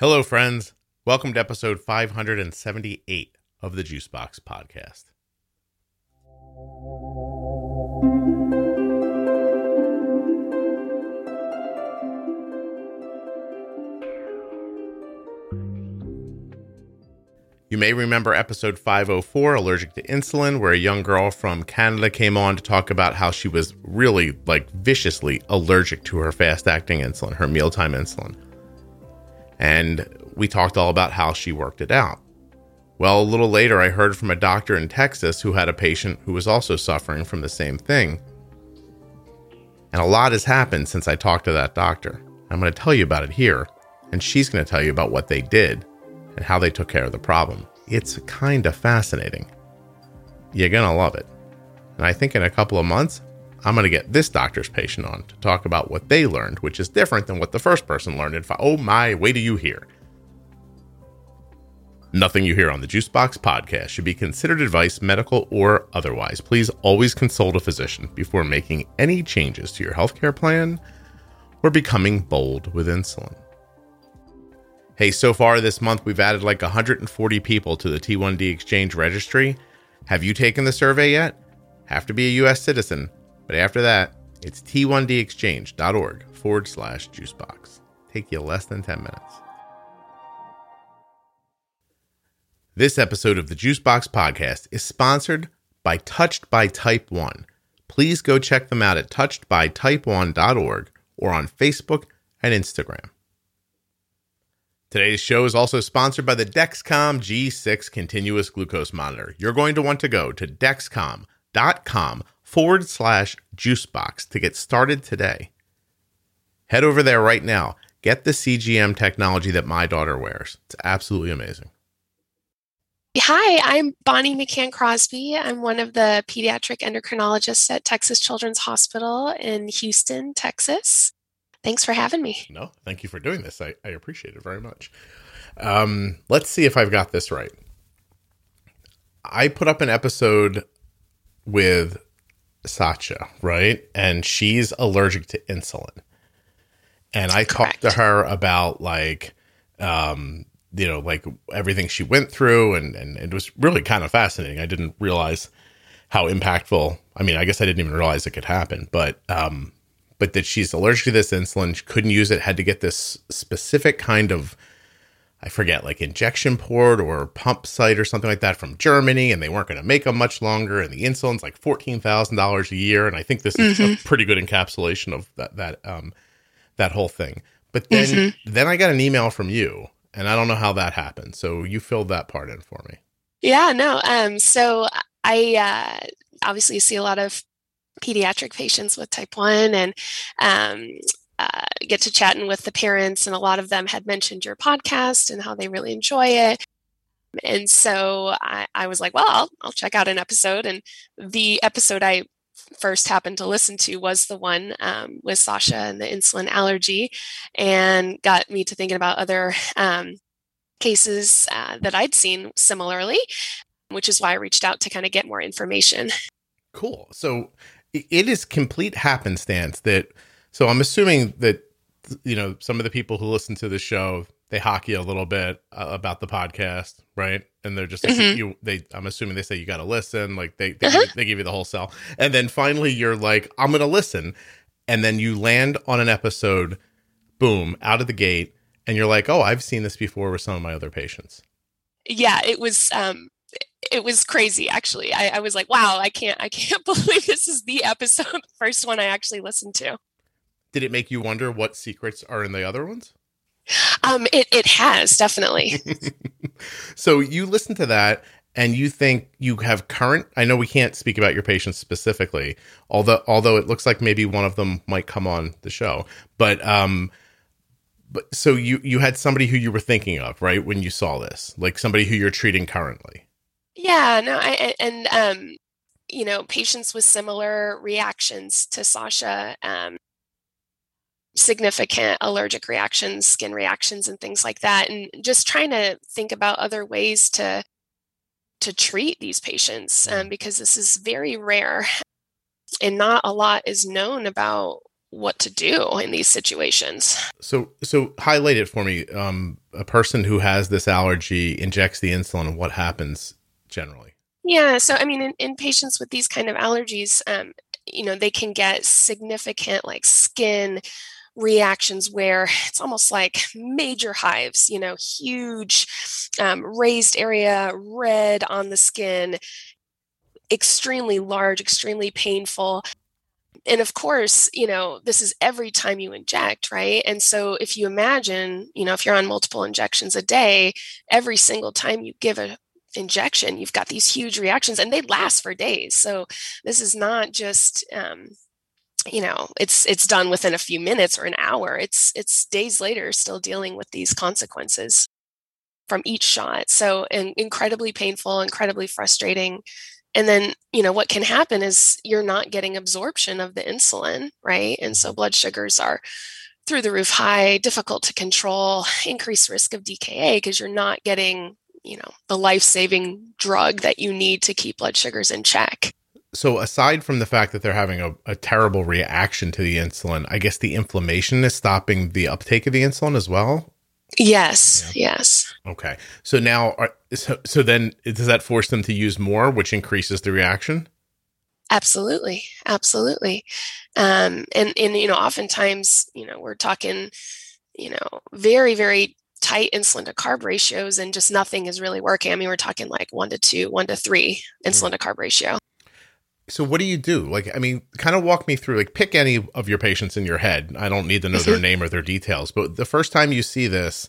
Hello, friends. Welcome to episode 578 of the Juicebox Podcast. You may remember episode 504, Allergic to Insulin, where a young girl from Canada came on to talk about how she was really, like, viciously allergic to her fast acting insulin, her mealtime insulin. And we talked all about how she worked it out. Well, a little later, I heard from a doctor in Texas who had a patient who was also suffering from the same thing. And a lot has happened since I talked to that doctor. I'm going to tell you about it here, and she's going to tell you about what they did and how they took care of the problem. It's kind of fascinating. You're going to love it. And I think in a couple of months, I'm going to get this doctor's patient on to talk about what they learned, which is different than what the first person learned. And oh my, wait do you hear? Nothing you hear on the Juicebox podcast should be considered advice, medical or otherwise. Please always consult a physician before making any changes to your healthcare plan or becoming bold with insulin. Hey, so far this month, we've added like 140 people to the T1D Exchange registry. Have you taken the survey yet? Have to be a U.S. citizen, but after that, it's t1dexchange.org forward slash juicebox. Take you less than 10 minutes. This episode of the Juicebox Podcast is sponsored by Touched by Type 1. Please go check them out at touchedbytype1.org or on Facebook and Instagram. Today's show is also sponsored by the Dexcom G6 continuous glucose monitor. You're going to want to go to dexcom.com forward slash juicebox to get started today. Head over there right now. Get the CGM technology that my daughter wears. It's absolutely amazing. Hi, I'm Bonnie McCann Crosby. I'm one of the pediatric endocrinologists at Texas Children's Hospital in Houston, Texas. Thanks for having me. No, thank you for doing this. I, I appreciate it very much. Um, let's see if I've got this right. I put up an episode with Sasha, right? And she's allergic to insulin. And I Correct. talked to her about like, um, you know, like everything she went through, and, and it was really kind of fascinating. I didn't realize how impactful. I mean, I guess I didn't even realize it could happen, but um, but that she's allergic to this insulin. She couldn't use it, had to get this specific kind of, I forget, like injection port or pump site or something like that from Germany, and they weren't going to make them much longer. And the insulin's like $14,000 a year. And I think this is mm-hmm. a pretty good encapsulation of that, that, um, that whole thing. But then, mm-hmm. then I got an email from you, and I don't know how that happened. So you filled that part in for me. Yeah, no. Um, so I uh, obviously see a lot of pediatric patients with type 1 and um, uh, get to chatting with the parents and a lot of them had mentioned your podcast and how they really enjoy it. And so I, I was like well I'll, I'll check out an episode. And the episode i first happened to listen to was the one um, with sasha and the insulin allergy and got me to thinking about other um, cases uh, that i'd seen similarly which is why i reached out to kind of get more information. Cool. So it is complete happenstance that so i'm assuming that you know some of the people who listen to the show they hockey a little bit uh, about the podcast right? And they're just like, mm-hmm. you they i'm assuming they say you got to listen like they they, uh-huh. give, they give you the whole sell and then finally you're like i'm gonna listen. And then you land on an episode boom out of the gate and you're like oh i've seen this before with some of my other patients. Yeah it was um it was crazy actually. I, I, was like wow i can't i can't believe this is the episode first one i actually listened to did it make you wonder what secrets are in the other ones? Um it, it has definitely. So you listen to that and you think you have current i know we can't speak about your patients specifically although although it looks like maybe one of them might come on the show but um but so you you had somebody who you were thinking of right when you saw this like somebody who you're treating currently. Yeah, no, I, and um, you know, patients with similar reactions to Sasha, um, significant allergic reactions, skin reactions, and things like that, and just trying to think about other ways to to treat these patients um, because this is very rare, and not a lot is known about what to do in these situations. So, so highlight it for me. Um, a person who has this allergy injects the insulin, and what happens generally? Yeah, so I mean, in, in patients with these kind of allergies, um, you know, they can get significant like skin reactions where it's almost like major hives, you know, huge um, raised area, red on the skin, extremely large, extremely painful and of course, you know, this is every time you inject, right? And so if you imagine, you know, if you're on multiple injections a day, every single time you give a injection, you've got these huge reactions and they last for days. So this is not just um, you know it's it's done within a few minutes or an hour it's it's days later still dealing with these consequences from each shot. So and incredibly painful incredibly frustrating. And then you know what can happen is you're not getting absorption of the insulin right? And so mm-hmm. blood sugars are through the roof high difficult to control increased risk of dka because you're not getting you know the life-saving drug that you need to keep blood sugars in check so aside from the fact that they're having a, a terrible reaction to the insulin i guess the inflammation is stopping the uptake of the insulin as well Yes, yeah. yes. Okay. So now, are, so, so then does that force them to use more, which increases the reaction? Absolutely, absolutely. Um, and and you know, oftentimes, you know, we're talking, you know, very very tight insulin to carb ratios, and just nothing is really working. I mean, we're talking like one to two, one to three insulin mm. to carb ratio so what do you do? Like i mean kind of walk me through like pick any of your patients in your head. I don't need to know their name or their details but the first time you see this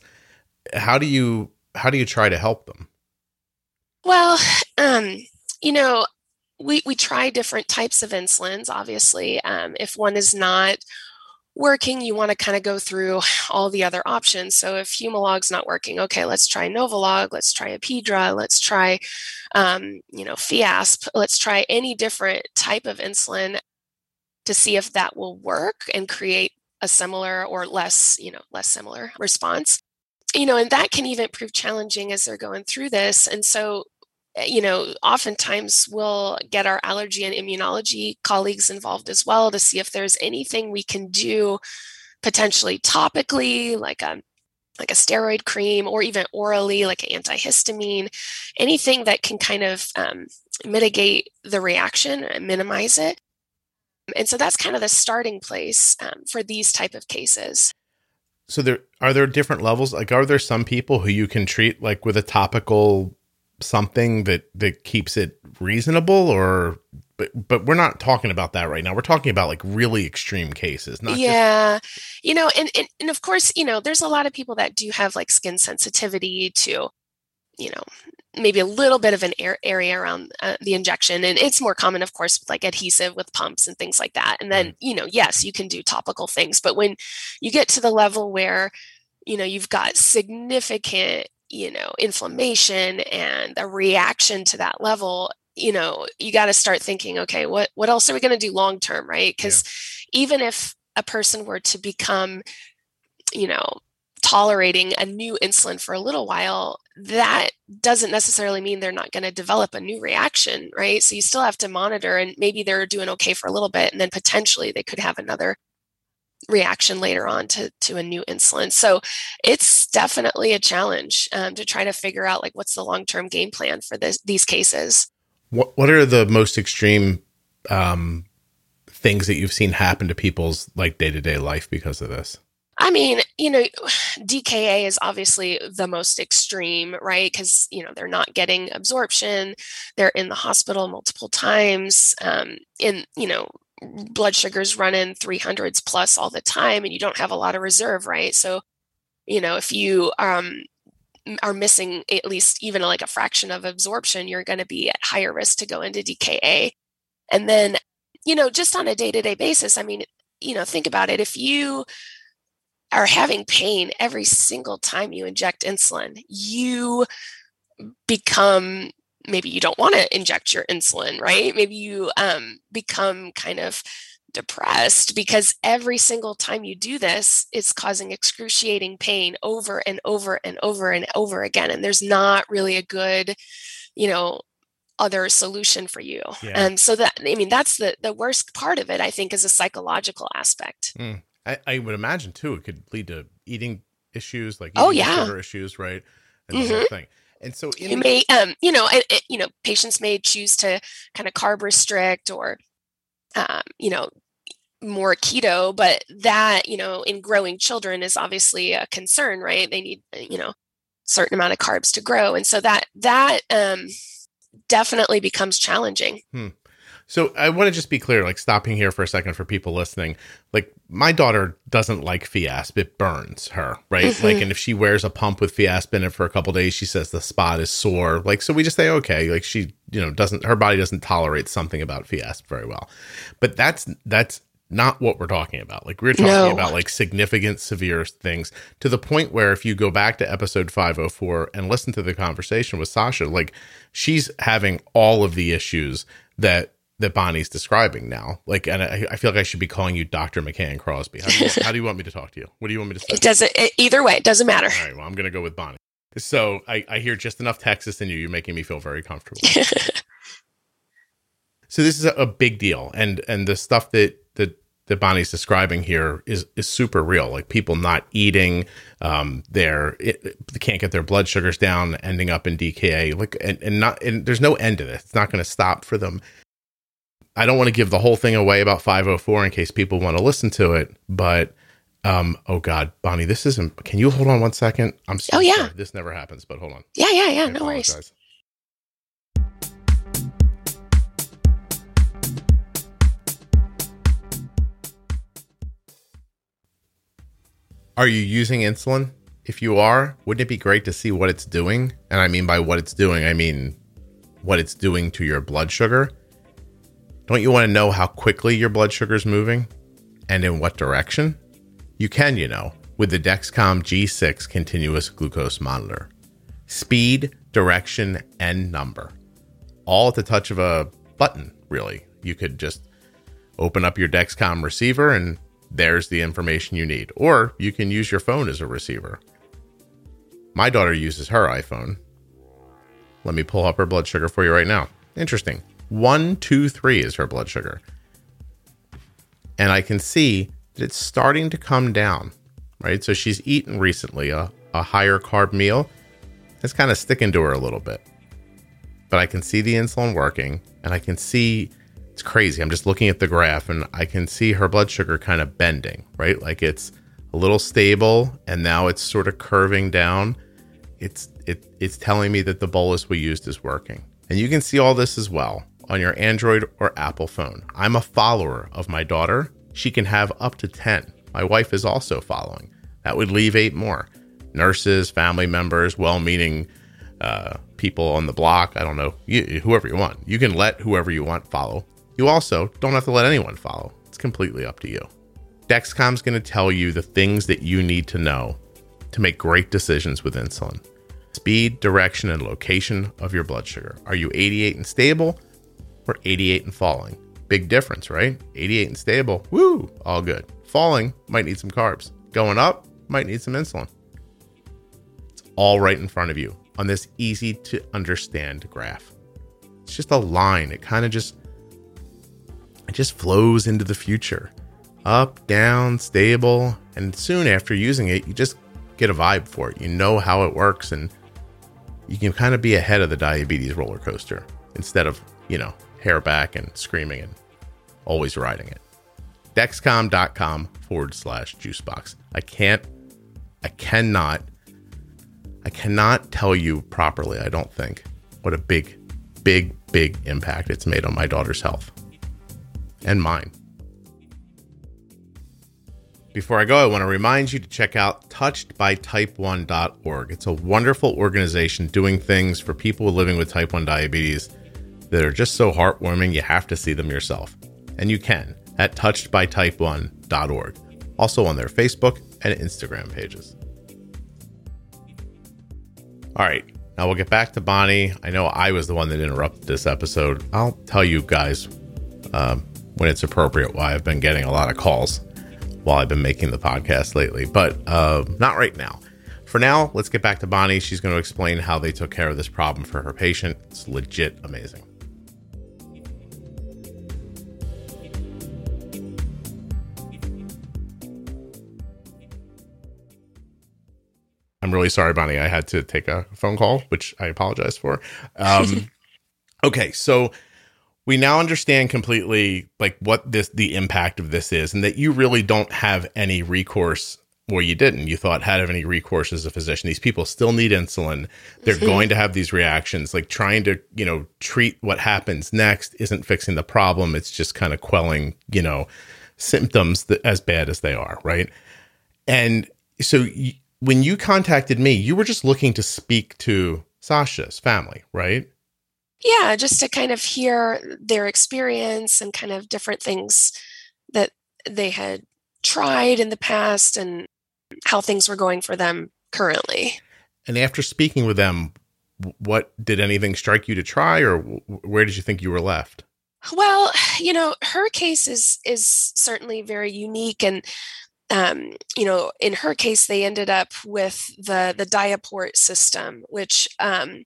how do you how do you try to help them? Well um you know we we try different types of insulins obviously. Um, if one is not working, you want to kind of go through all the other options. So if Humalog's not working, okay, let's try Novolog, let's try Apidra, let's try, um, you know, Fiasp, let's try any different type of insulin to see if that will work and create a similar or less, you know, less similar response. You know, and that can even prove challenging as they're going through this. And so you know, oftentimes we'll get our allergy and immunology colleagues involved as well to see if there's anything we can do potentially topically, like a like a steroid cream, or even orally, like an antihistamine, anything that can kind of um, mitigate the reaction and minimize it. And so that's kind of the starting place um, for these type of cases. So there are there different levels. Like, are there some people who you can treat like with a topical something that that keeps it reasonable or but but we're not talking about that right now. We're talking about like really extreme cases not yeah. Just- you know and, and and of course you know there's a lot of people that do have like skin sensitivity to you know maybe a little bit of an area around uh, the injection. And it's more common of course with like adhesive with pumps and things like that. And then mm. you know yes you can do topical things but when you get to the level where you know you've got significant you know inflammation and a reaction to that level you know you got to start thinking okay what what else are we going to do long term right because yeah. even if a person were to become you know tolerating a new insulin for a little while that doesn't necessarily mean they're not going to develop a new reaction right so you still have to monitor and maybe they're doing okay for a little bit and then potentially they could have another reaction later on to, to a new insulin. So it's definitely a challenge um, to try to figure out like what's the long term game plan for this, these cases. What What are the most extreme um, things that you've seen happen to people's like day to day life because of this? I mean, you know, DKA is obviously the most extreme, right? Because, you know, they're not getting absorption. They're in the hospital multiple times. Um, in, you know, blood sugars running 300s plus all the time and you don't have a lot of reserve right? So you know if you um, are missing at least even like a fraction of absorption you're going to be at higher risk to go into dka and then you know just on a day-to-day basis i mean you know think about it. If you are having pain every single time you inject insulin you become maybe you don't want to inject your insulin, right? Maybe you um, become kind of depressed because every single time you do this, it's causing excruciating pain over and over and over and over again. And there's not really a good, you know, other solution for you. Yeah. And so that I mean that's the the worst part of it I think is a psychological aspect. Mm. I, I would imagine too it could lead to eating issues like Oh, yeah. disorder issues, right? And the whole thing. And so You may um you know it, it- you know patients may choose to kind of carb restrict or um you know more keto but that you know in growing children is obviously a concern right? They need uh, you know certain amount of carbs to grow. And so that that um definitely becomes challenging. So I want to just be clear, like stopping here for a second for people listening. Like my daughter doesn't like Fiasp; it burns her, right? Mhm. Like, and if she wears a pump with Fiasp in it for a couple days, she says the spot is sore. Like, so we just say, okay, like she, you know, doesn't her body doesn't tolerate something about Fiasp very well. But that's that's not what we're talking about. Like we're talking No. about like significant, severe things to the point where if you go back to episode five hundred four and listen to the conversation with Sasha, like she's having all of the issues that that Bonnie's describing now. Like, and I, I feel like I should be calling you Dr. McCann Crosby. How do, you, how do you want me to talk to you? What do you want me to say? it doesn't it, either way it doesn't matter All right, well, I'm going to go with Bonnie. So I, I hear just enough Texas in you. You're making me feel very comfortable. so this is a, a big deal, and and the stuff that that that Bonnie's describing here is is super real. Like people not eating, um, they're it, they can't get their blood sugars down, ending up in DKA. Like and, and not and there's no end to this. It's not going to stop for them. I don't want to give the whole thing away about 504 in case people want to listen to it, but um, oh God, Bonnie, this isn't. Can you hold on one second? I'm so Oh, yeah. sorry. This never happens, but hold on. yeah yeah yeah I no worries. Are you using insulin? If you are, wouldn't it be great to see what it's doing? And I mean by what it's doing, I mean what it's doing to your blood sugar. Don't you want to know how quickly your blood sugar is moving and in what direction? You can, you know, with the Dexcom G6 continuous glucose monitor. Speed, direction, and number. All at the touch of a button, really. You could just open up your Dexcom receiver and there's the information you need. Or you can use your phone as a receiver. My daughter uses her iPhone. Let me pull up her blood sugar for you right now. Interesting. 123 is her blood sugar. And I can see that it's starting to come down, right? So she's eaten recently a, a higher carb meal. It's kind of sticking to her a little bit. But I can see the insulin working and I can see it's crazy. I'm just looking at the graph and I can see her blood sugar kind of bending, right? Like it's a little stable and now it's sort of curving down. It's it it's telling me that the bolus we used is working. And you can see all this as well on your Android or Apple phone. I'm a follower of my daughter. She can have up to 10. My wife is also following. That would leave eight more. Nurses, family members, well-meaning uh, people on the block. I don't know, you, whoever you want. You can let whoever you want follow. You also don't have to let anyone follow. It's completely up to you. Dexcom's going to tell you the things that you need to know to make great decisions with insulin. Speed, direction, and location of your blood sugar. Are you 88 and stable or 88 and falling? Big difference, right? 88 and stable, woo, all good. Falling, might need some carbs. Going up, might need some insulin. It's all right in front of you on this easy to understand graph. It's just a line. It kind of just it just flows into the future. Up, down, stable, and soon after using it, you just get a vibe for it. You know how it works and you can kind of be ahead of the diabetes roller coaster instead of, you know, hair back and screaming and always riding it. Dexcom.com forward slash juicebox. I can't, I cannot, I cannot tell you properly, I don't think, what a big, big, big impact it's made on my daughter's health and mine. Before I go, I want to remind you to check out touchedbytype1.org. It's a wonderful organization doing things for people living with type 1 diabetes that are just so heartwarming you have to see them yourself. And you can at touchedbytype1.org, also on their Facebook and Instagram pages. All right, now we'll get back to Bonnie. I know I was the one that interrupted this episode. I'll tell you guys um, when it's appropriate why I've been getting a lot of calls while I've been making the podcast lately, but uh, not right now. For now, let's get back to Bonnie. She's going to explain how they took care of this problem for her patient. It's legit amazing. I'm really sorry, Bonnie. I had to take a phone call, which I apologize for. Um, okay, so we now understand completely like what this the impact of this is, and that you really don't have any recourse. Well, you didn't. You thought had any recourse as a physician. These people still need insulin. They're mm-hmm. going to have these reactions. Like trying to, you know, treat what happens next isn't fixing the problem. It's just kind of quelling, you know, symptoms that, as bad as they are, right? And so when you contacted me, you were just looking to speak to Sasha's family, right? Yeah, just to kind of hear their experience and kind of different things that they had tried in the past and how things were going for them currently. And after speaking with them, what did anything strike you to try or where did you think you were left? Well, you know, her case is is certainly very unique and um, you know, in her case, they ended up with the the Diaport system, which um,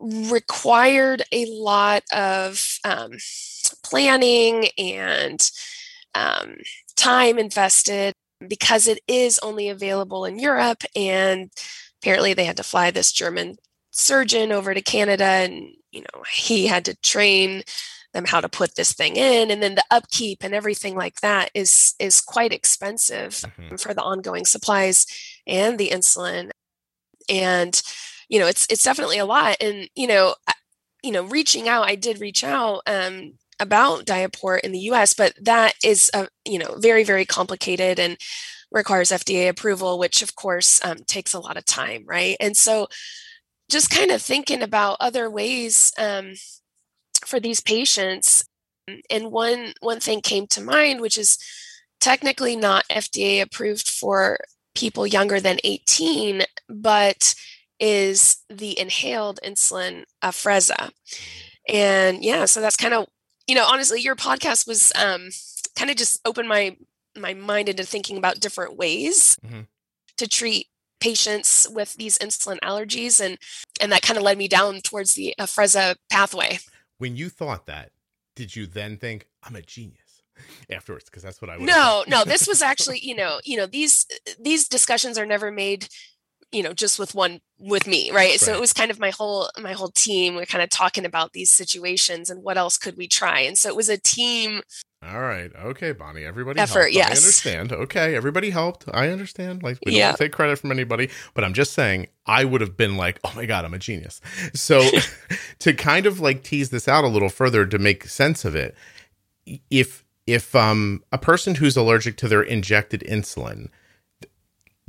required a lot of um, planning and um, time invested because it is only available in Europe. And apparently, they had to fly this German surgeon over to Canada, and you know, he had to train them how to put this thing in and then the upkeep and everything like that is is quite expensive mm-hmm. for the ongoing supplies and the insulin. And you know it's it's definitely a lot. And you know you know reaching out i did reach out um about diaport in the us but that is a you know very very complicated and requires fda approval which of course um, takes a lot of time right? And so just kind of thinking about other ways um, for these patients and one one thing came to mind which is technically not FDA approved for people younger than 18 but is the inhaled insulin Afrezza. And yeah, so that's kind of you know honestly your podcast was um kind of just opened my my mind into thinking about different ways mm-hmm. to treat patients with these insulin allergies and and that kind of led me down towards the Afrezza pathway when you thought that, did you then think I'm a genius? afterwards because that's what I would No, no, this was actually, you know, you know, these these discussions are never made you know just with one with me right? right? so it was kind of my whole my whole team we're kind of talking about these situations and what else could we try and so it was a team all right. Okay, Bonnie. Everybody effort. Helped. Yes. I understand. Okay, everybody helped. I understand. Like we don't take credit from anybody, but I'm just saying I would have been like, oh my god, I'm a genius. So to kind of like tease this out a little further to make sense of it, if if um a person who's allergic to their injected insulin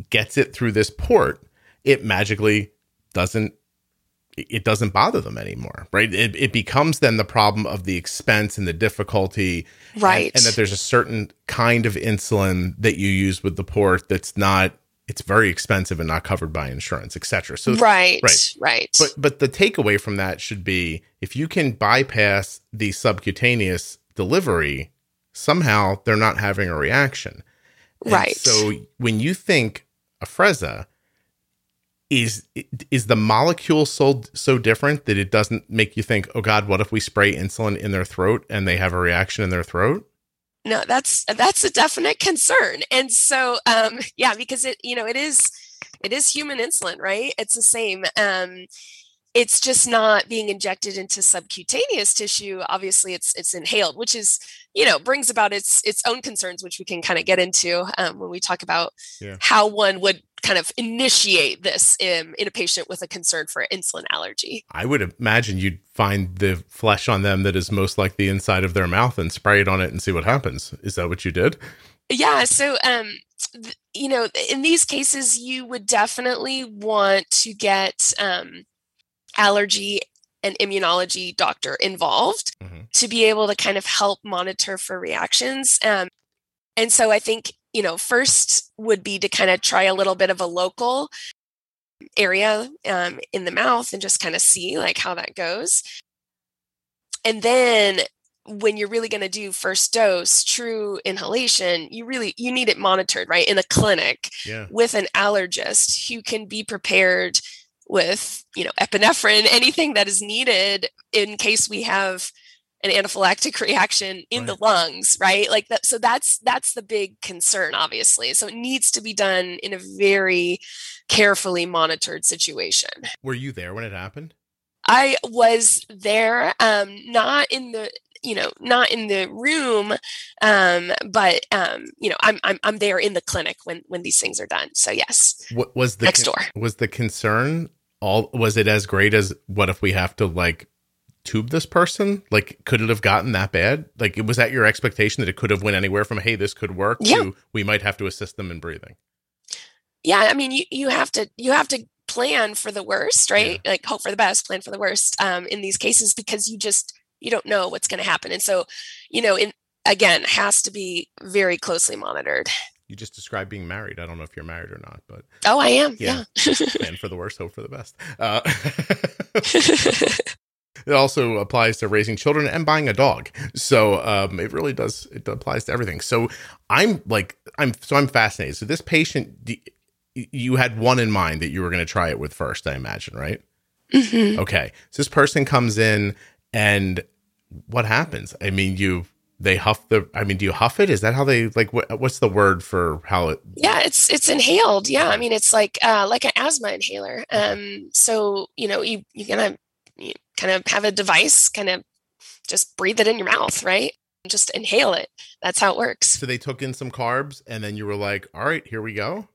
gets it through this port, it magically doesn't it doesn't bother them anymore, right? It, it becomes then the problem of the expense and the difficulty, right? And, and, that there's a certain kind of insulin that you use with the port that's not, it's very expensive and not covered by insurance, etc. So right, right, right. But but the takeaway from that should be if you can bypass the subcutaneous delivery, somehow they're not having a reaction, and right? So when you think Afrezza is is the molecule so so different that it doesn't make you think, oh God, what if we spray insulin in their throat and they have a reaction in their throat? No, that's that's a definite concern, and so um, yeah, because it you know it is it is human insulin, right? It's the same. Um, it's just not being injected into subcutaneous tissue obviously it's it's inhaled which is you know brings about its its own concerns which we can kind of get into um, when we talk about yeah. how one would kind of initiate this in, in a patient with a concern for insulin allergy i would imagine you'd find the flesh on them that is most like the inside of their mouth and spray it on it and see what happens is that what you did yeah so um you know in these cases you would definitely want to get um allergy and immunology doctor involved mm-hmm. to be able to kind of help monitor for reactions. Um, and so I think, you know, first would be to kind of try a little bit of a local area um, in the mouth and just kind of see like how that goes. And then when you're really going to do first dose true inhalation you really you need it monitored right in a clinic Yeah. with an allergist who can be prepared with you know epinephrine anything that is needed in case we have an anaphylactic reaction in the lungs right? Like that so that's that's the big concern obviously. So it needs to be done in a very carefully monitored situation. Were you there when it happened? I was there, um, not in the you know not in the room um but um you know i'm i'm, I'm there in the clinic when when these things are done. So yes. What was the next con- door. was the concern all was it as great as what if we have to like tube this person? Like could it have gotten that bad? Like was that your expectation that it could have went anywhere from hey this could work Yeah. to we might have to assist them in breathing? Yeah i mean you you have to you have to plan for the worst right? Like hope for the best plan for the worst um in these cases because you just you don't know what's going to happen. And so you know in again has to be very closely monitored. You just described being married. I don't know if you're married or not but oh i am Yeah. yeah, plan for the worst hope for the best. Uh, it also applies to raising children and buying a dog. So um, it really does it applies to everything. So i'm like i'm so i'm fascinated. So this patient you had one in mind that you were going to try it with first i imagine right? Mhm. okay. So this person comes in and what happens? I mean you they huff the i mean do you huff it? Is that how they like what, what's the word for how it yeah it's it's inhaled. Yeah i mean it's like uh like an asthma inhaler. Um so you know you you're gonna kind of have a device kind of just breathe it in your mouth right just inhale it that's how it works so they took in some carbs and then you were like all right here we go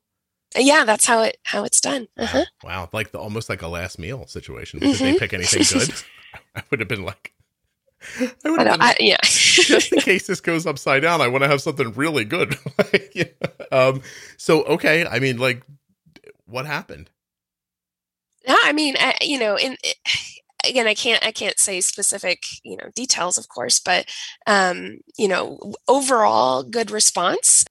yeah that's how it how it's done uh-huh. Wow, like the almost like a last meal situation. Did they Mhm. pick anything good? I would have been like, I would I been I, yeah just in case this goes upside down. I want to have something really good. Like, you know, um, so okay, I mean, like, what happened? yeah i mean I, you know in again i can't i can't say specific you know details of course but um you know overall good response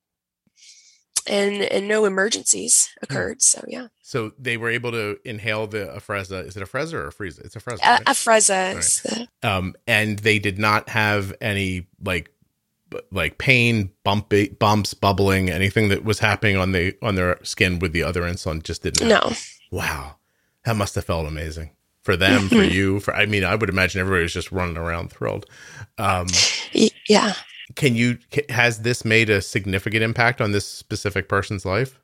and and no emergencies occurred so yeah So they were able to inhale the Afrezza. Is it a Frezza or a Frieza? It's a Frezza. uh, right? Afrezza Right. the um, and they did not have any like like pain, bump, bumps, bubbling, anything that was happening on the on their skin with the other insulin. Just didn't. happen. no Wow, that must have felt amazing for them, for you, for I mean, I would imagine everybody was just running around thrilled. Um, yeah can you has this made a significant impact on this specific person's life?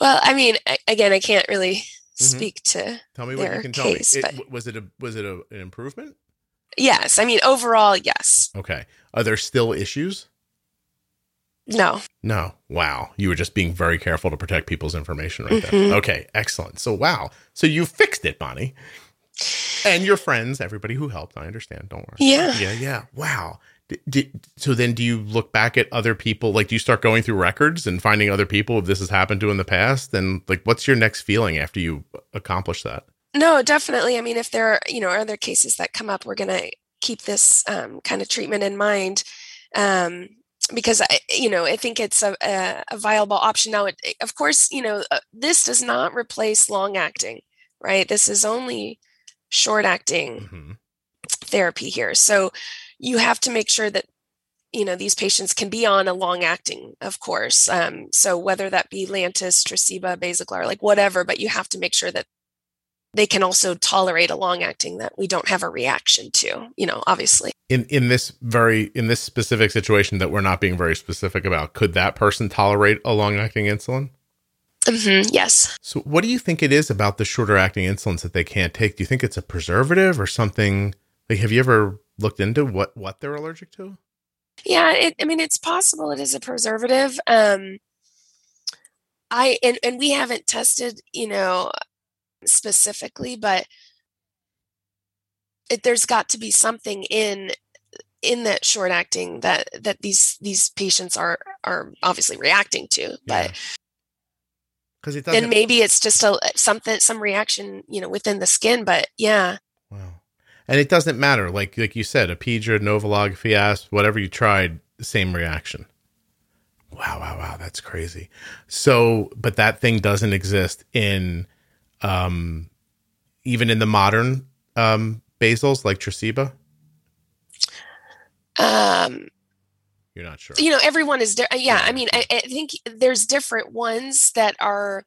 well i mean again i can't really Mm-hmm. speak to Tell me what you can tell case, me. It- was it a was it a, an improvement? yes i mean overall yes Okay, are there still issues? No No. Wow. You were just being very careful to protect people's information right Mhm. there. Okay. Excellent. So, wow. So you fixed it, Bonnie. And your friends, everybody who helped, I understand. Don't worry. Yeah. Yeah. Yeah. Wow. D- d- so then do you look back at other people? Like, do you start going through records and finding other people if this has happened to in the past? And like, what's your next feeling after you accomplish that? no definitely i mean if there are you know other cases that come up we're going to keep this um, kind of treatment in mind um, because I, you know, I think it's a, a, a viable option now. It, of course, you know, uh, this does not replace long acting, right? This is only short acting hmm therapy here. So you have to make sure that you know these patients can be on a long acting, of course. Um, so whether that be Lantus, Tresiba, Basaglar, like whatever, but you have to make sure that they can also tolerate a long acting that we don't have a reaction to. You know, obviously. In in this very in this specific situation that we're not being very specific about, could that person tolerate a long acting insulin? hmm yes. So, what do you think it is about the shorter acting insulins that they can't take? Do you think it's a preservative or something? Like, have you ever looked into what what they're allergic to? Yeah, it, I mean, it's possible it is a preservative. Um, I and and we haven't tested, you know, specifically, but it, there's got to be something in in that short acting that that these these patients are are obviously reacting to. But because it then maybe it's just a something some reaction, you know, within the skin. But yeah, wow, and it doesn't matter. Like like you said, a Apidra, Novolog, Fiasp, whatever you tried, same reaction. Wow, wow, wow, that's crazy. So, but that thing doesn't exist in, um, even in the modern um basals like Tresiba. Um, You're not sure. you know, everyone is, di- uh, yeah. I mean, I, I think there's different ones that are,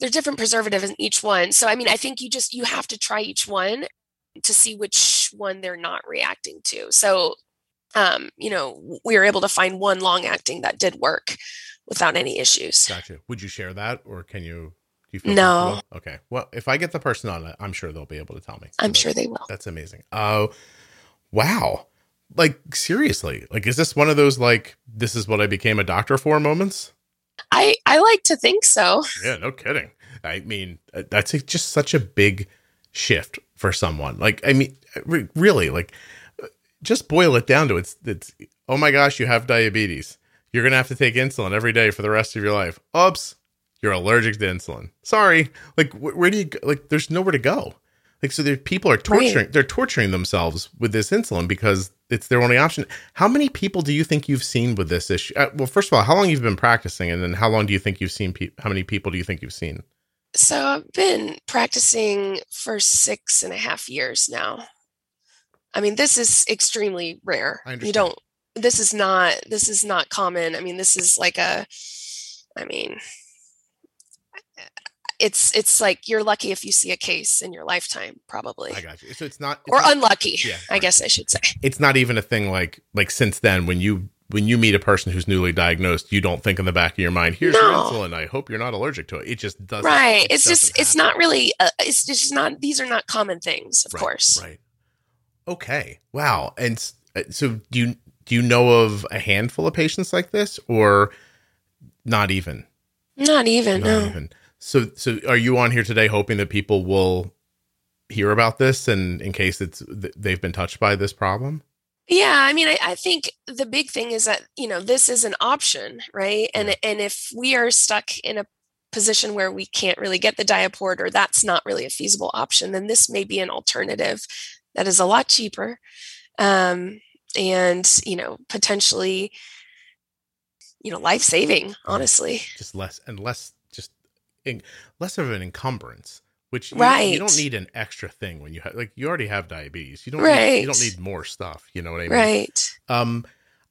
there's different preservatives in each one. So, I mean, I think you just, you have to try each one to see which one they're not reacting to. So, um, you know, we were able to find one long acting that did work without any issues. Gotcha. Would you share that, or can you? You feel No. Okay. Well, if I get the person on it, I'm sure they'll be able to tell me. I'm sure they will. That's amazing. Oh, wow. Like seriously, like is this one of those like this is what I became a doctor for moments? I, I like to think so. Yeah, no kidding. I mean, uh, that's just such a big shift for someone. Like, I mean, re- really, like, uh, just boil it down to it's, it's, oh my gosh, you have diabetes. You're going to have to take insulin every day for the rest of your life. Oops, you're allergic to insulin. Sorry. Like, wh- where do you, go? like, there's nowhere to go. Like, so there, people are torturing, they're torturing themselves with this insulin because it's their only option. How many people do you think you've seen with this issue? Uh, well, first of all, how long you've been practicing, and then how long do you think you've seen? Pe- how many people do you think you've seen? So I've been practicing for six and a half years now. I mean, this is extremely rare. I You don't, this is not, this is not common. I mean, this is like a, I mean, it's, it's like you're lucky if you see a case in your lifetime, probably, I got you. So it's not, it's or not, unlucky, Yeah, I right. guess I should say. it's not even a thing like like since then when you when you meet a person who's newly diagnosed, you don't think in the back of your mind, "Here's your No. insulin. I hope you're not allergic to it." It just doesn't. Right. it It's just, doesn't it's happen. not really, uh, it's just not, these are not common things, of Right, course. Right. Okay. Wow. And uh, so do you do you know of a handful of patients like this, or not even? Not even, Not no. even. So so are you on here today hoping that people will hear about this and in case it's they've been touched by this problem? Yeah, I mean, I, I think the big thing is that you know this is an option, right? And and if we are stuck in a position where we can't really get the diaport or that's not really a feasible option, then this may be an alternative that is a lot cheaper, um, and you know potentially, you know, life saving. Honestly, just less and less less of an encumbrance which you, Right. you don't need an extra thing when you have like you already have diabetes you don't need, you don't need more stuff you know what i mean right? um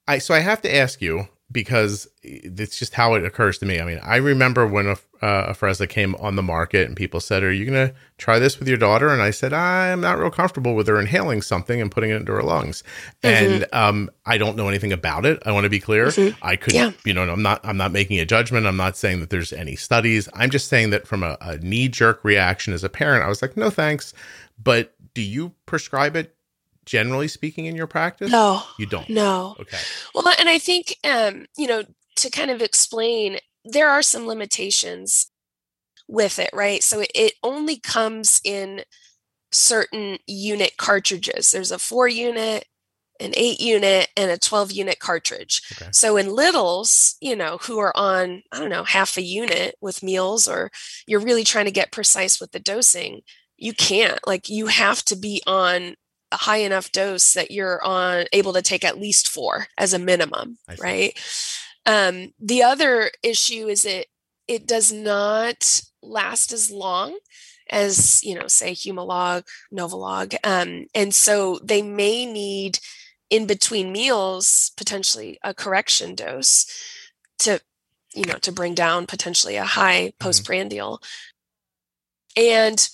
i so i have to ask you because it's just how it occurs to me. I mean i remember when a, uh, a Afrezza came on the market and people said are you going to try this with your daughter? And i said i'm not real comfortable with her inhaling something and putting it into her lungs. And um i don't know anything about it. I want to be clear. Mhm. i could Yeah. you know i'm not i'm not making a judgment. I'm not saying that there's any studies. I'm just saying that from a, a knee-jerk reaction as a parent i was like no thanks. But do you prescribe it generally speaking in your practice No, you don't no. okay Well, and I think, um, you know, to kind of explain, there are some limitations with it, right? So it, only comes in certain unit cartridges. There's a four unit, an eight unit, and a 12 unit cartridge. Okay. So in littles, you know, who are on, I don't know, half a unit with meals, or you're really trying to get precise with the dosing, you can't. Like, you have to be on a high enough dose that you're on able to take at least four as a minimum right? Um, the other issue is it it does not last as long as you know say humalog novolog um, and so they may need in between meals potentially a correction dose to you know to bring down potentially a high postprandial. And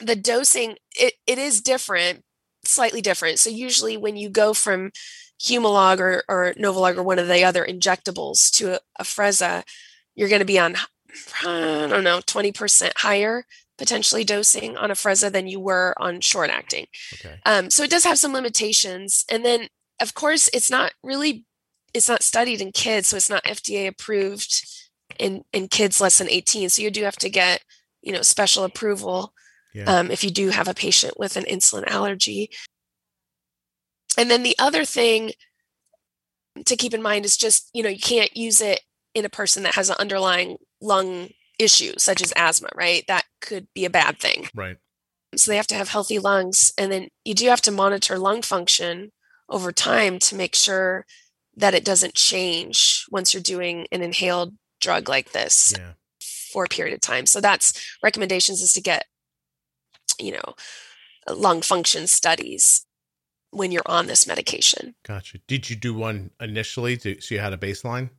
the dosing it, it is different slightly different so usually when you go from humalog or, or novolog or one of the other injectables to a, Afrezza you're going to be on i don't know 20% higher potentially dosing on Afrezza than you were on short acting okay um, so it does have some limitations. And then, of course, it's not really it's not studied in kids, so it's not FDA approved in in kids less than 18. So you do have to get you know special approval Yeah. um, if you do have a patient with an insulin allergy. And then the other thing to keep in mind is just you know you can't use it in a person that has an underlying lung issue such as asthma, right? That could be a bad thing right so they have to have healthy lungs and then you do have to monitor lung function over time to make sure that it doesn't change once you're doing an inhaled drug like this yeah for a period of time so that's recommendations is to get you know lung function studies when you're on this medication. Gotcha. Did you do one initially to, so you had a baseline?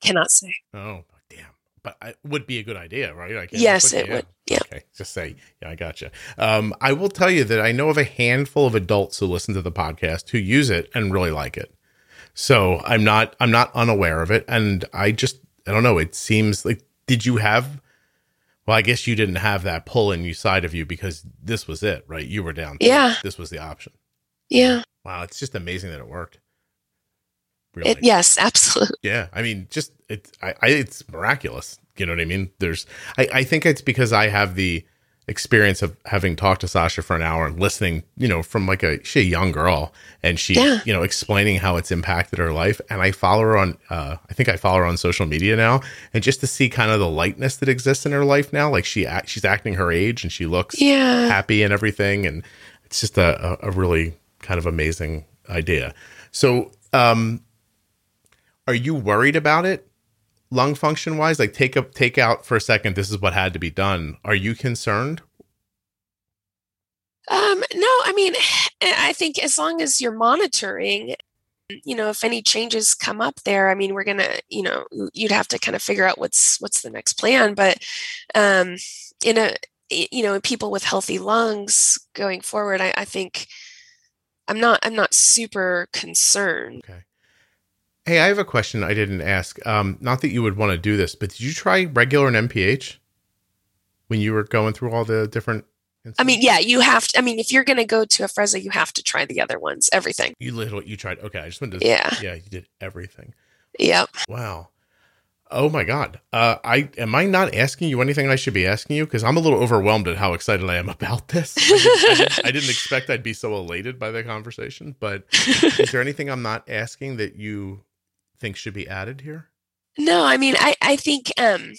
Cannot say. Oh, damn. But it would be a good idea, right? I guess yes, it would. Yeah. Okay. Just say, yeah, I gotcha. Um, I will tell you that I know of a handful of adults who listen to the podcast who use it and really like it. So I'm not, I'm not unaware of it. And I just, I don't know. It seems like, did you have, well, I guess you didn't have that pull in you side of you because this was it, right? You were down. Yeah. This was the option. Yeah. Wow. It's just amazing that it worked. Really. It, yes, absolutely. Yeah. I mean, just it's, I, I, it's miraculous. You know what I mean? There's, I, I think it's because I have the experience of having talked to Sasha for an hour and listening, you know, from like a, she a young girl and she, yeah. you know, explaining how it's impacted her life. And I follow her on, uh, I think I follow her on social media now. And just to see kind of the lightness that exists in her life now, like she, act, she's acting her age and she looks yeah. happy and everything. And it's just a, a, a really kind of amazing idea. So, um, are you worried about it lung function wise? Like take up take out for a second. This is what had to be done. Are you concerned? Um, no, I mean, I think as long as you're monitoring, you know, if any changes come up there, I mean, we're gonna, you know, you'd have to kind of figure out what's what's the next plan. But um, in a, you know, people with healthy lungs going forward, I, I think I'm not I'm not super concerned. Okay. Hey, I have a question I didn't ask. Um, not that you would want to do this, but did you try regular and NPH when you were going through all the different? Instances? I mean, yeah, you have to. I mean, if you're going to go to a Afrezza, you have to try the other ones, everything. You literally you tried. Okay, I just wanted to. Yeah, yeah, you did everything. Yep. Wow. Oh my God. Uh, I am I not asking you anything I should be asking you because I'm a little overwhelmed at how excited I am about this. I didn't, I, didn't, I didn't, expect I'd be so elated by the conversation. But is there anything I'm not asking that you think should be added here? No, I mean, I, I think, um,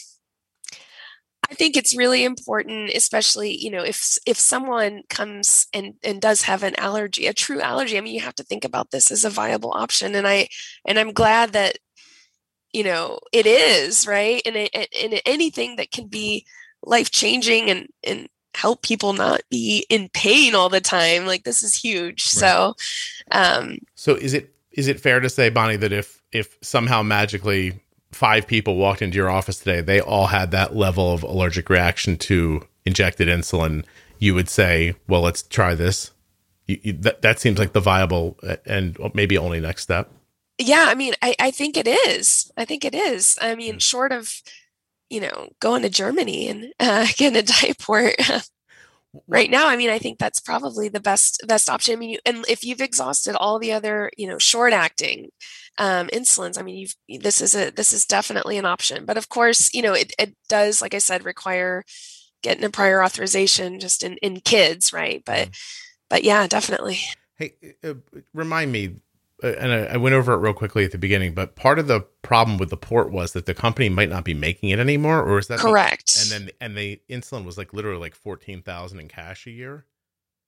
I think it's really important, especially, you know, if, if someone comes and, and does have an allergy, a true allergy, I mean, you have to think about this as a viable option. And I, and I'm glad that, you know, it is right. And, it, and anything that can be life changing and, and help people not be in pain all the time. Like this is huge. Right. So, um, so is it, is it fair to say, Bonnie, that if if somehow magically five people walked into your office today, they all had that level of allergic reaction to injected insulin, you would say, well, let's try this. You, you, that, that seems like the viable and maybe only next step. Yeah, I mean, I, I think it is. I think it is. I mean, mm. short of, you know, going to Germany and uh, getting a DiaPort, right now i mean i think that's probably the best best option i mean you, and if you've exhausted all the other you know short acting um, insulins i mean you've this is a this is definitely an option but of course you know it, it does like i said require getting a prior authorization just in in kids right but mm. but yeah definitely hey uh, remind me uh, and I, I, went over it real quickly at the beginning, but part of the problem with the port was that the company might not be making it anymore, or is that correct? The, and then and the insulin was like literally like fourteen thousand in cash a year.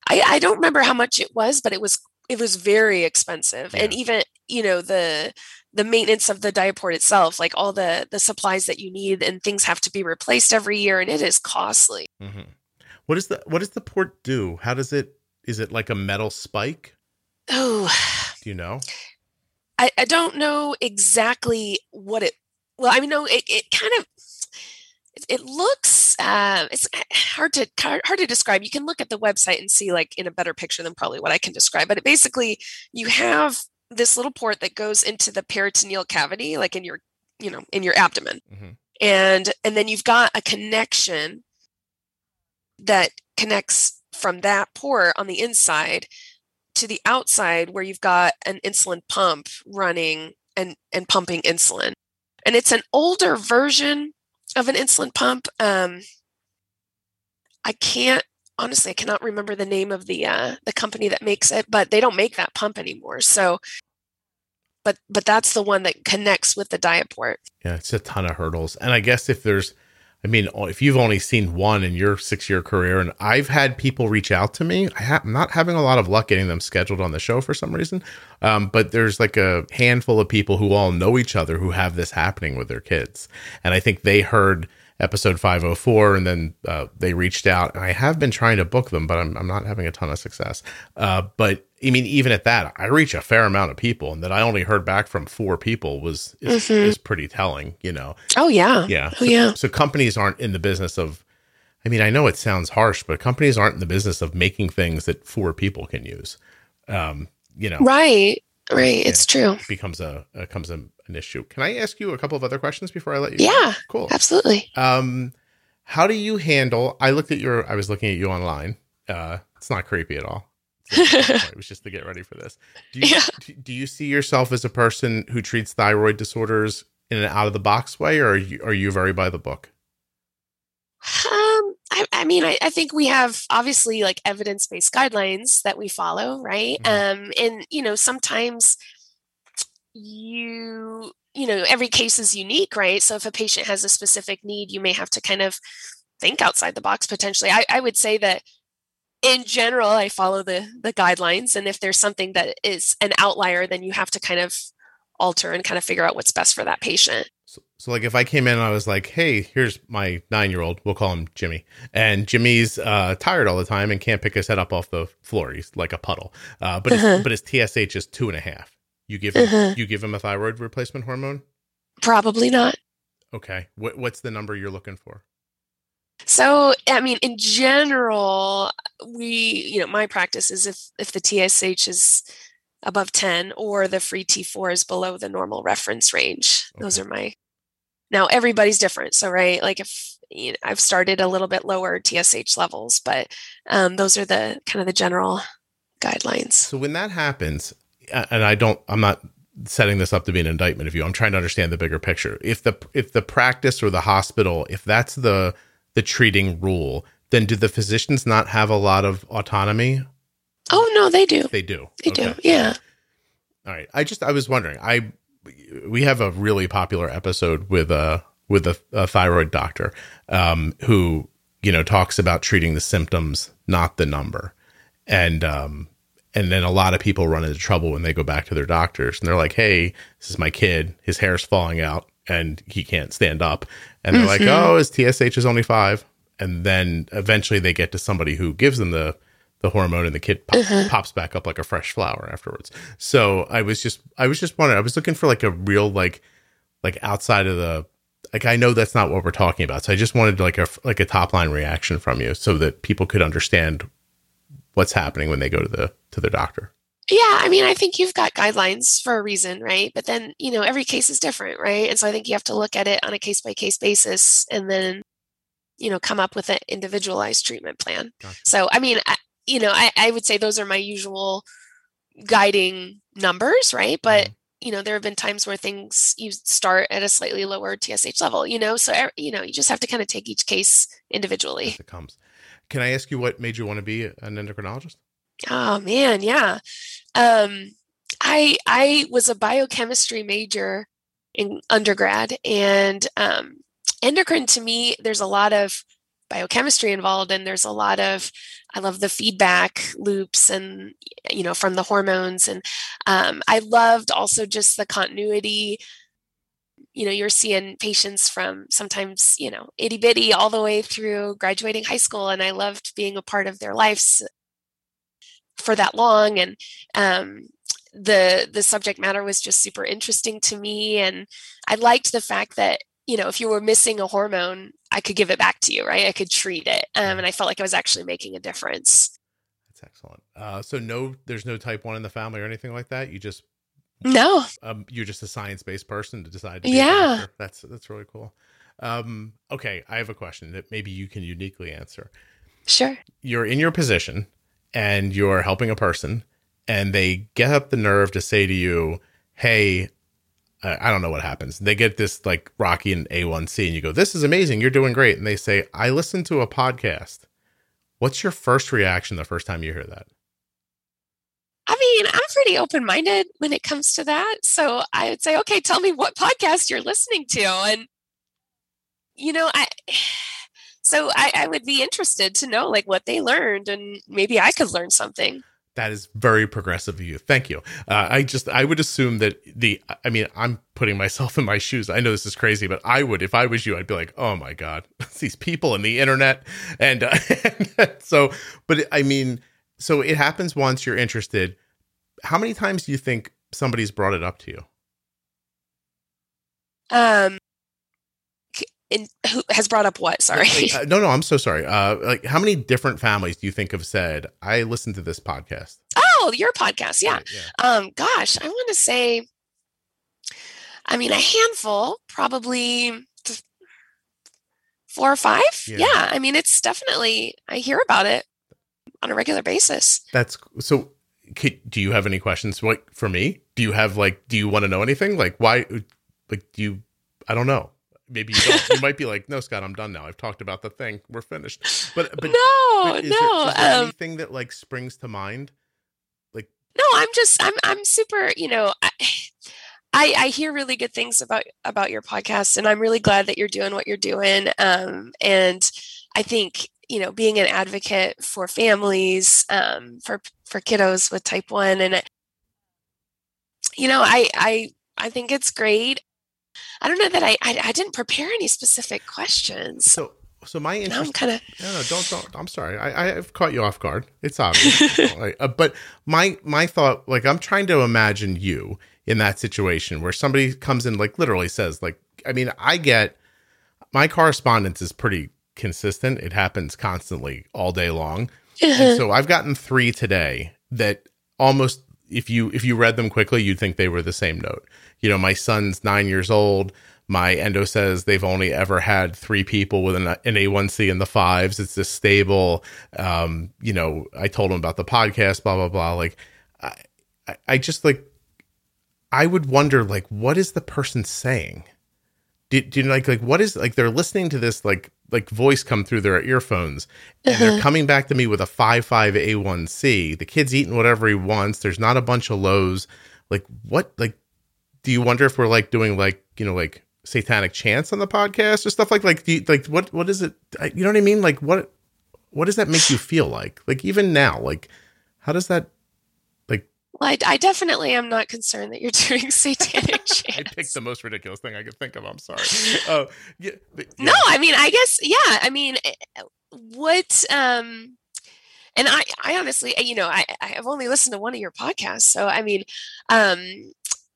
I, I don't remember how much it was, but it was it was very expensive, yeah. and even you know the the maintenance of the DiaPort itself, like all the the supplies that you need and things have to be replaced every year, and it is costly. Mm-hmm. What does the what does the port do? How does it? Is it like a metal spike? Oh, do you know? I, I don't know exactly what it. Well, I mean, no, it, it kind of it, it looks uh, it's hard to hard to describe. You can look at the website and see like in a better picture than probably what I can describe. But it basically, you have this little port that goes into the peritoneal cavity, like in your you know in your abdomen, mm-hmm. and and then you've got a connection that connects from that port on the inside to the outside where you've got an insulin pump running and, and pumping insulin. And it's an older version of an insulin pump. Um, I can't honestly, I cannot remember the name of the uh, the company that makes it, but they don't make that pump anymore. So, but but that's the one that connects with the DiaPort. Yeah, it's a ton of hurdles, and I guess if there's I mean, if you've only seen one in your six year career, and I've had people reach out to me, I am not having a lot of luck getting them scheduled on the show for some reason. Um, but there's like a handful of people who all know each other who have this happening with their kids. And I think they heard episode 504 and then uh, they reached out and i have been trying to book them but i'm, I'm not having a ton of success. Uh, but i mean even at that i reach a fair amount of people and that i only heard back from four people was is, mm-hmm. is pretty telling you know? Oh yeah. Yeah. Oh yeah. so companies aren't in the business of i mean i know it sounds harsh but companies aren't in the business of making things that four people can use. Um, you know. Right. Right. It's true. Becomes a becomes a an issue. Can I ask you a couple of other questions before I let you? Yeah. Go? Cool. Absolutely. Um, how do you handle? I looked at your. I was looking at you online. Uh, it's not creepy at all. it was just to get ready for this. Do you, yeah. do you see yourself as a person who treats thyroid disorders in an out of the box way, or are you, are you very by the book? Um, I, I mean, I, I, think we have obviously like evidence based guidelines that we follow, right? Mm-hmm. Um, and you know, sometimes you you know every case is unique right? So if a patient has a specific need you may have to kind of think outside the box potentially. I, I would say that in general i follow the the guidelines and if there's something that is an outlier then you have to kind of alter and kind of figure out what's best for that patient. So, so like if i came in and i was like hey here's my nine year old we'll call him jimmy and jimmy's uh, tired all the time and can't pick his head up off the floor. He's like a puddle. Uh, but uh-huh. his, but his tsh is two and a half you give him, uh-huh. you give him a thyroid replacement hormone? Probably not. Okay. What what's the number you're looking for? So, I mean, in general, we, you know, my practice is if if the TSH is above 10 or the free T4 is below the normal reference range. Okay. Those are my Now, everybody's different. So, right, like if you know, I've started a little bit lower TSH levels, but um, those are the kind of the general guidelines. So, when that happens, and I don't, I'm not setting this up to be an indictment of you. I'm trying to understand the bigger picture. If the if the practice or the hospital, if that's the the treating rule, then do the physicians not have a lot of autonomy? Oh no, they do. They do. They okay. do. Yeah. All right. I just I was wondering. I we have a really popular episode with a with a, a thyroid doctor um, who you know talks about treating the symptoms, not the number, and um, and then a lot of people run into trouble when they go back to their doctors and they're like, hey, this is my kid. His hair's falling out and he can't stand up. And they're mm-hmm. like, oh, his TSH is only five. And then eventually they get to somebody who gives them the the hormone and the kid pop, uh-huh. pops back up like a fresh flower afterwards. So I was just I was just wondering I was looking for like a real like like outside of the like I know that's not what we're talking about. So I just wanted like a like a top line reaction from you so that people could understand what's happening when they go to the to their doctor. Yeah, I mean, I think you've got guidelines for a reason, right? But then, you know, every case is different, right? And so I think you have to look at it on a case by case basis and then, you know, come up with an individualized treatment plan. Gotcha. So, I mean, I, you know, I, I would say those are my usual guiding numbers, right? But, mm-hmm. you know, there have been times where things you start at a slightly lower TSH level, you know, so, you know, you just have to kind of take each case individually. As it comes. Can I ask you what made you want to be an endocrinologist? Oh man, yeah. Um, I I was a biochemistry major in undergrad, and um, endocrine to me, there's a lot of biochemistry involved, and there's a lot of I love the feedback loops and you know from the hormones, and um, I loved also just the continuity you know you're seeing patients from sometimes you know itty bitty all the way through graduating high school and i loved being a part of their lives for that long and um, the the subject matter was just super interesting to me and i liked the fact that you know if you were missing a hormone i could give it back to you right? I could treat it um, and i felt like i was actually making a difference. That's excellent. Uh, so no there's no type 1 in the family or anything like that? You just no um, you're just a science-based person to decide to yeah that's that's really cool um, okay i have a question that maybe you can uniquely answer sure you're in your position and you're helping a person and they get up the nerve to say to you, Hey, I don't know what happens. They get this like Rocky and A1C, and you go, This is amazing. You're doing great. And they say, I listened to a podcast. What's your first reaction the first time you hear that? I mean, I'm pretty open minded when it comes to that. So I would say, okay, tell me what podcast you're listening to. And, you know, I so I, I would be interested to know like what they learned and maybe I could learn something. That is very progressive of you. Thank you. Uh, I just, I would assume that the, I mean, I'm putting myself in my shoes. I know this is crazy, but I would, if I was you, I'd be like, oh my God, these people and the internet. And, uh, so, but I mean, so it happens once you're interested. How many times do you think somebody's brought it up to you? Um, in, who has brought up what? Sorry. Like, uh, no, no, I'm so sorry. Uh, like, how many different families do you think have said, "I listened to this podcast"? Oh, your podcast, yeah. Right, yeah. Um, gosh, I want to say, I mean, a handful, probably four or five. Yeah. yeah. I mean, it's definitely I hear about it on a regular basis. That's so. Do you have any questions like for me? Do you have like? Do you want to know anything? Like, why? Like, do you? I don't know maybe you don't. you might be like, no, Scott, I'm done now. I've talked about the thing. We're finished. But but no, but is no. There, is there um, anything that like springs to mind? Like no, I'm just I'm I'm super. You know, I, I I hear really good things about about your podcast, and I'm really glad that you're doing what you're doing. Um, and I think you know being an advocate for families, um, for for kiddos with type one, and you know, I I I think it's great. I don't know that I, I, I didn't prepare any specific questions. So so my interest. I'm kind of no, no, don't don't. I'm sorry. I I've caught you off guard. It's obvious. uh, but my my thought, like I'm trying to imagine you in that situation where somebody comes in, like literally says, like I mean, I get my correspondence is pretty consistent. It happens constantly all day long. Uh-huh. so I've gotten three today that almost if you if you read them quickly, you'd think they were the same note. You know, my son's nine years old. My endo says they've only ever had three people with an, an A1C in the fives. It's just stable. Um, you know, I told him about the podcast, blah blah blah. Like, I, I just like, I would wonder, like, what is the person saying? Do, do you like like what is like they're listening to this like like voice come through their earphones and uh-huh. they're coming back to me with a 5-5 A1C. The kid's eating whatever he wants. There's not a bunch of lows. Like what like do you wonder if we're like doing like, you know, like satanic chants on the podcast or stuff like like you, like what what is it you know what I mean? Like what what does that make you feel like? Like even now, like how does that well, I, I, definitely am not concerned that you're doing satanic chants. I picked the most ridiculous thing I could think of. I'm sorry. Uh, yeah, yeah. No, I mean, I guess, yeah. I mean, eh, what, um, and I, I honestly, you know, I, I've only listened to one of your podcasts. So, I mean, um,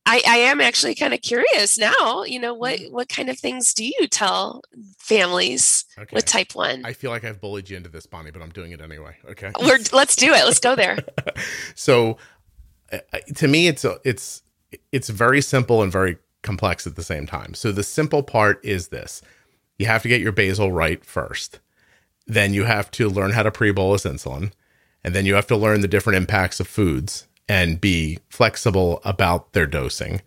I, I am actually kind of curious now, you know, what, mm-hmm. what kind of things do you tell families okay. with type one? I feel like I've bullied you into this, Bonnie, but I'm doing it anyway. Okay. We're, let's do it. Let's go there. so to me it's it's it's very simple and very complex at the same time. So the simple part is this. You have to get your basal right first. Then you have to learn how to pre-bolus insulin, and then you have to learn the different impacts of foods and be flexible about their dosing.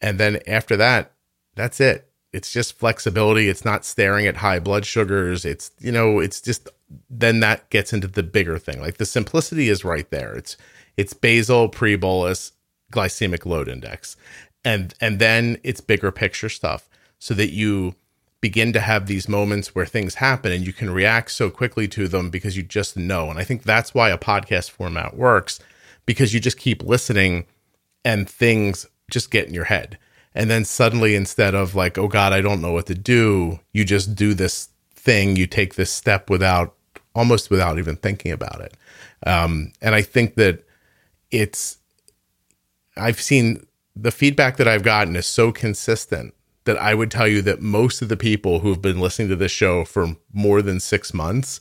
And then after that, that's it. It's just flexibility. It's not staring at high blood sugars. It's, you know, it's just then that gets into the bigger thing. Like the simplicity is right there. It's it's basal, pre-bolus, glycemic load index. And and then it's bigger picture stuff so that you begin to have these moments where things happen and you can react so quickly to them because you just know. And I think that's why a podcast format works because you just keep listening and things just get in your head. And then suddenly, instead of like, oh God, I don't know what to do, you just do this thing, you take this step without almost without even thinking about it. Um, and I think that it's I've seen the feedback that I've gotten is so consistent that I would tell you that most of the people who've been listening to this show for more than six months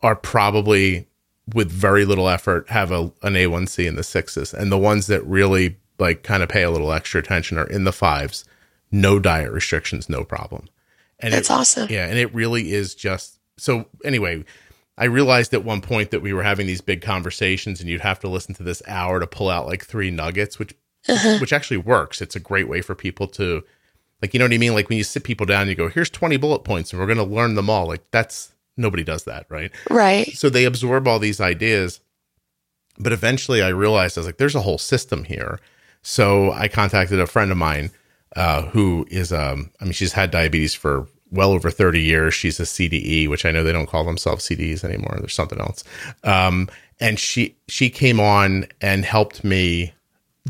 are probably with very little effort have a, an A1C in the sixes. And the ones that really like kind of pay a little extra attention are in the fives, no diet restrictions, no problem. And that's it, awesome. Yeah. And it really is just so anyway, I realized at one point that we were having these big conversations and you'd have to listen to this hour to pull out like three nuggets, which uh-huh. which actually works. It's a great way for people to like you know what I mean? Like when you sit people down you go, here's 20 bullet points and we're gonna learn them all. Like that's nobody does that, right? Right. So they absorb all these ideas. But eventually I realized I was like, there's a whole system here. So I contacted a friend of mine uh, who is um I mean she's had diabetes for well over 30 years. She's a CDE, which I know they don't call themselves CDEs anymore. There's something else. Um, and she she came on and helped me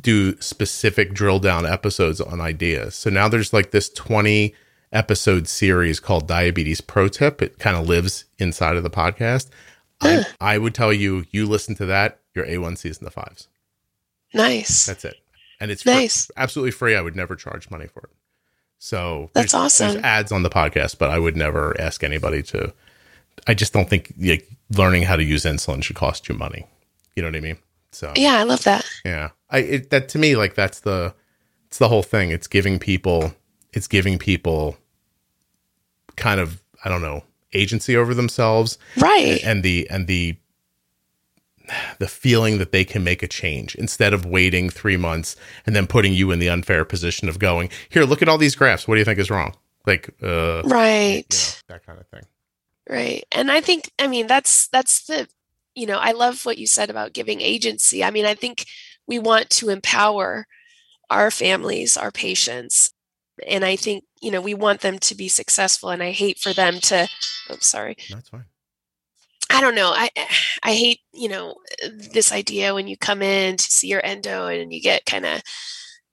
do specific drill down episodes on ideas. So now there's like this 20 episode series called Diabetes Pro Tip. It kind of lives inside of the podcast. I, I would tell you, you listen to that, your A1C's in the fives. Nice. That's it. And it's Nice. fr- absolutely free. I would never charge money for it. So That's awesome. There's ads on the podcast, but I would never ask anybody to. I just don't think like, learning how to use insulin should cost you money. You know what I mean? So Yeah, I love that. yeah, I it, that to me like that's the it's the whole thing. It's giving people it's giving people kind of I don't know agency over themselves Right. and the and the the feeling that they can make a change instead of waiting three months and then putting you in the unfair position of going here look at all these graphs what do you think is wrong like uh Right. you know, that kind of thing Right. And I think, I mean, that's, that's the, you know, I love what you said about giving agency. I mean, I think we want to empower our families, our patients. And I think, you know, we want them to be successful. And I hate for them to, oh, sorry. that's fine I don't know. I I hate, you know, this idea when you come in to see your endo and you get kind of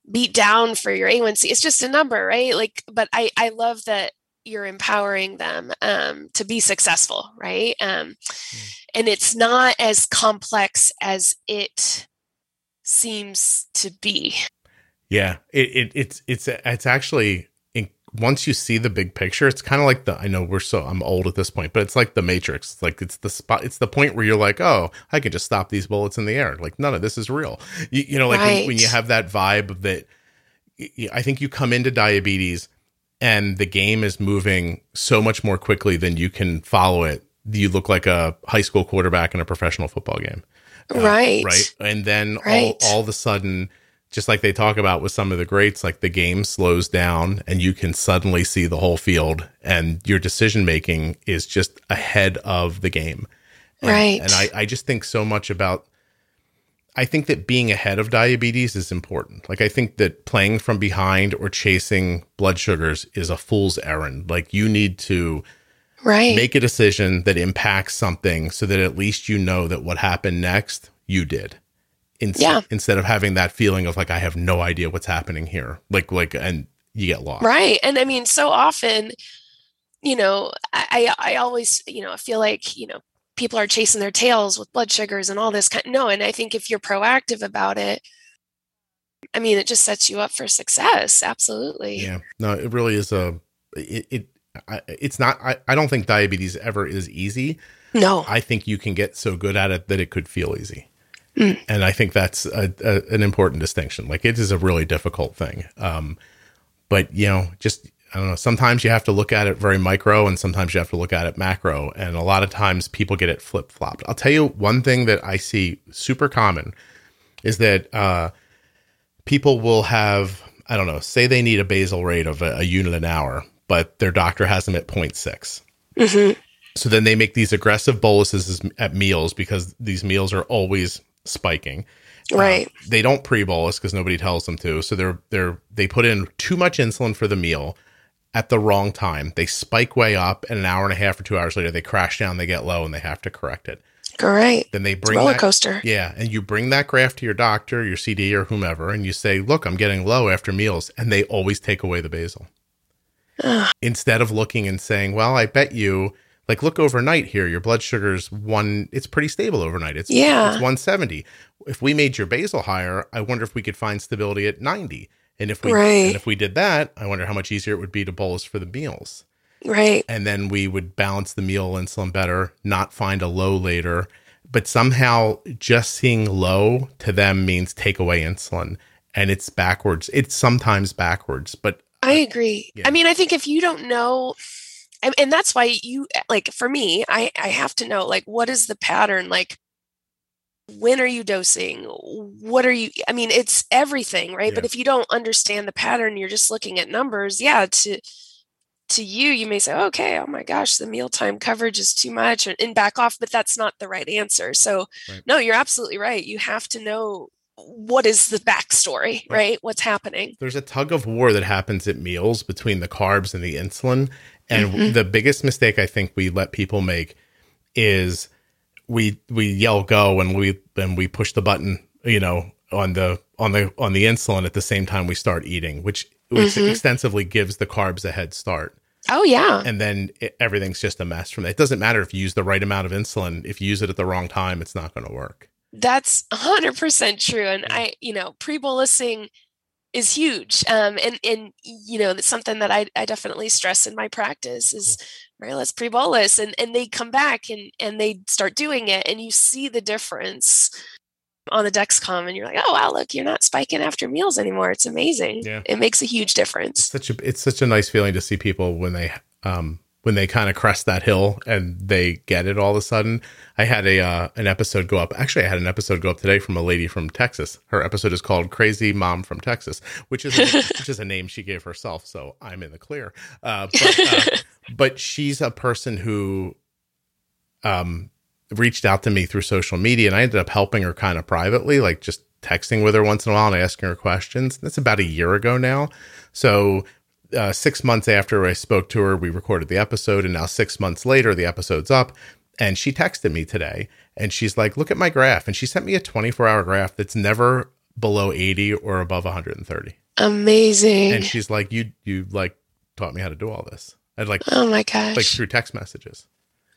beat down for your A1C. It's just a number, right? Like, but I I love that you're empowering them um, to be successful, right? Um, and it's not as complex as it seems to be. Yeah, it, it it's it's it's actually once you see the big picture, it's kind of like the I know we're so I'm old at this point, but it's like the Matrix. It's like it's the spot. It's the point where you're like, oh, I can just stop these bullets in the air. Like none of this is real. You, you know, like when, when you have that vibe that I think you come into diabetes and the game is moving so much more quickly than you can follow it. You look like a high school quarterback in a professional football game uh, right. right and then Right. all, all of a sudden just like they talk about with some of the greats like the game slows down and you can suddenly see the whole field and your decision making is just ahead of the game and, Right. and I, I just think so much about i think that being ahead of diabetes is important like i think that playing from behind or chasing blood sugars is a fool's errand like you need to Right. make a decision that impacts something so that at least you know that what happened next you did In- Yeah. instead of having that feeling of like i have no idea what's happening here like like and you get lost Right. And I mean, so often, you know, I, I always, you know, feel like, you know, people are chasing their tails with blood sugars and all this kind no, and I think if you're proactive about it, I mean, it just sets you up for success. Absolutely. yeah no it really is a it, it I, it's not I, I don't think diabetes ever is easy No. i think you can get so good at it that it could feel easy Mm. and i think that's a, a, an important distinction. Like it is a really difficult thing. Um but you know just i don't know sometimes you have to look at it very micro and sometimes you have to look at it macro. And a lot of times people get it flip-flopped. I'll tell you one thing that i see super common is that uh people will have i don't know say they need a basal rate of a, a unit an hour but their doctor has them at 0.6 hmm so then they make these aggressive boluses at meals because these meals are always spiking. Uh, Right. they don't pre-bolus because nobody tells them to. So they're they're they put in too much insulin for the meal at the wrong time. They spike way up, and an hour and a half or two hours later, they crash down. They get low, and they have to correct it. Great. Then they bring roller that, coaster. yeah, and you bring that graph to your doctor, your CD, or whomever, and you say, "Look, I'm getting low after meals," and they always take away the basal Ugh. instead of looking and saying, "Well, I bet you." Like look overnight here, your blood sugar's one. It's pretty stable overnight. It's Yeah. it's 170. If we made your basal higher, I wonder if we could find stability at 90. And if we Right. and if we did that, I wonder how much easier it would be to bolus for the meals. Right. And then we would balance the meal insulin better, not find a low later. But somehow just seeing low to them means take away insulin. And it's backwards. It's sometimes backwards, but I agree. Yeah. I mean, I think if you don't know, and, and that's why you eh, like for me, I I have to know like what is the pattern like. When are you dosing? What are you? I mean, it's everything, right? But if you don't understand the pattern, you're just looking at numbers. Yeah, to to you, you may say, okay, oh my gosh, the mealtime coverage is too much, and, and back off. But that's not the right answer. So, Right. no, you're absolutely right. You have to know what is the backstory, Right. right? What's happening? there's a tug of war that happens at meals between the carbs and the insulin And mm-hmm. the biggest mistake I think we let people make is we we yell go and we and we push the button, you know, on the on the on the insulin at the same time we start eating, which, which mm-hmm. extensively gives the carbs a head start. Oh yeah. And then it, everything's just a mess from it. It doesn't matter if you use the right amount of insulin. If you use it at the wrong time, it's not going to work. That's 100% true and I, you know, pre-bolusing is huge. Um, and and you know, that's something that I, I definitely stress in my practice is right, let's pre-bolus and and they come back and and they start doing it and you see the difference on the Dexcom and you're like, oh wow, look, you're not spiking after meals anymore. It's amazing. Yeah. It makes a huge difference. It's such a it's such a nice feeling to see people when they um when they kind of crest that hill and they get it all of a sudden. I had a uh, an episode go up. Actually, I had an episode go up today from a lady from Texas. Her episode is called "Crazy Mom from Texas," which is a, which is a name she gave herself. So I'm in the clear. Uh, but, uh, but she's a person who um reached out to me through social media and I ended up helping her kind of privately, like just texting with her once in a while and asking her questions. That's about a year ago now. So, uh, six months after I spoke to her, we recorded the episode. And now, six months later, the episode's up. And she texted me today and she's like, Look at my graph. And she sent me a 24 hour graph that's never below 80 or above 130. Amazing. And she's like, You, you like taught me how to do all this. I'd like, oh my gosh, like through text messages.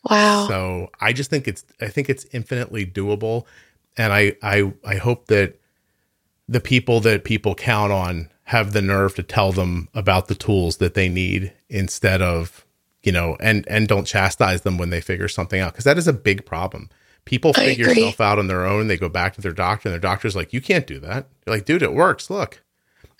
Wow. So I just think it's I think it's infinitely doable. And I I I hope that the people that people count on have the nerve to tell them about the tools that they need instead of you know and and don't chastise them when they figure something out because that is a big problem people figure stuff out on their own they go back to their doctor and their doctor's like you can't do that You're like dude it works look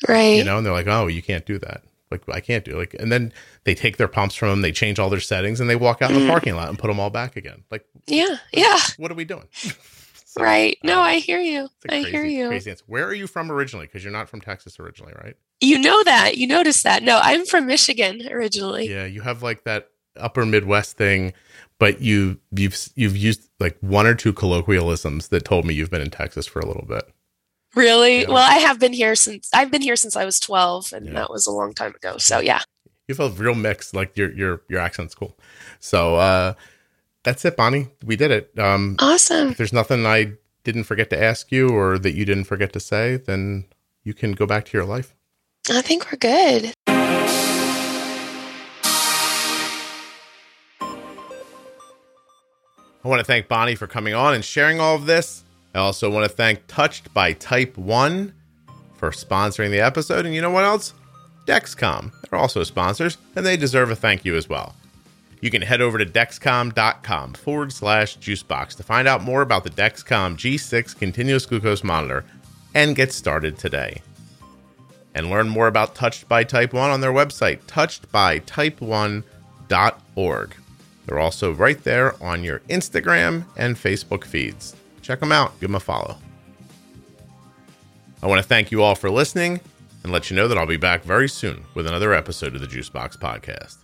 right you know and they're like oh you can't do that like I can't do it. like and then they take their pumps from them, they change all their settings and they walk out in the mm. parking lot and put them all back again. Like Yeah, yeah. What are we doing? so, right. No, um, I hear you. I hear you. Crazy answer. Where are you from originally? Because you're not from Texas originally, right? You know that. You noticed that. No, I'm from Michigan originally. Yeah, you have like that upper Midwest thing, but you you've you've used like one or two colloquialisms that told me you've been in Texas for a little bit. Really? Well, I have been here since I've been here since I was 12 and yeah. that was a long time ago. So, yeah. You have a real mix like your your your accent's cool. So, uh that's it, Bonnie. We did it. Um Awesome. If there's nothing I didn't forget to ask you or that you didn't forget to say, then you can go back to your life. I think we're good. I want to thank Bonnie for coming on and sharing all of this. I also want to thank Touched by Type 1 for sponsoring the episode. And you know what else? Dexcom. They're also sponsors, and they deserve a thank you as well. You can head over to dexcom.com forward slash juicebox to find out more about the Dexcom G6 continuous glucose monitor and get started today. And learn more about Touched by Type 1 on their website, touchedbytype1.org. They're also right there on your Instagram and Facebook feeds. Check them out, give them a follow. I want to thank you all for listening and let you know that I'll be back very soon with another episode of the Juicebox Podcast.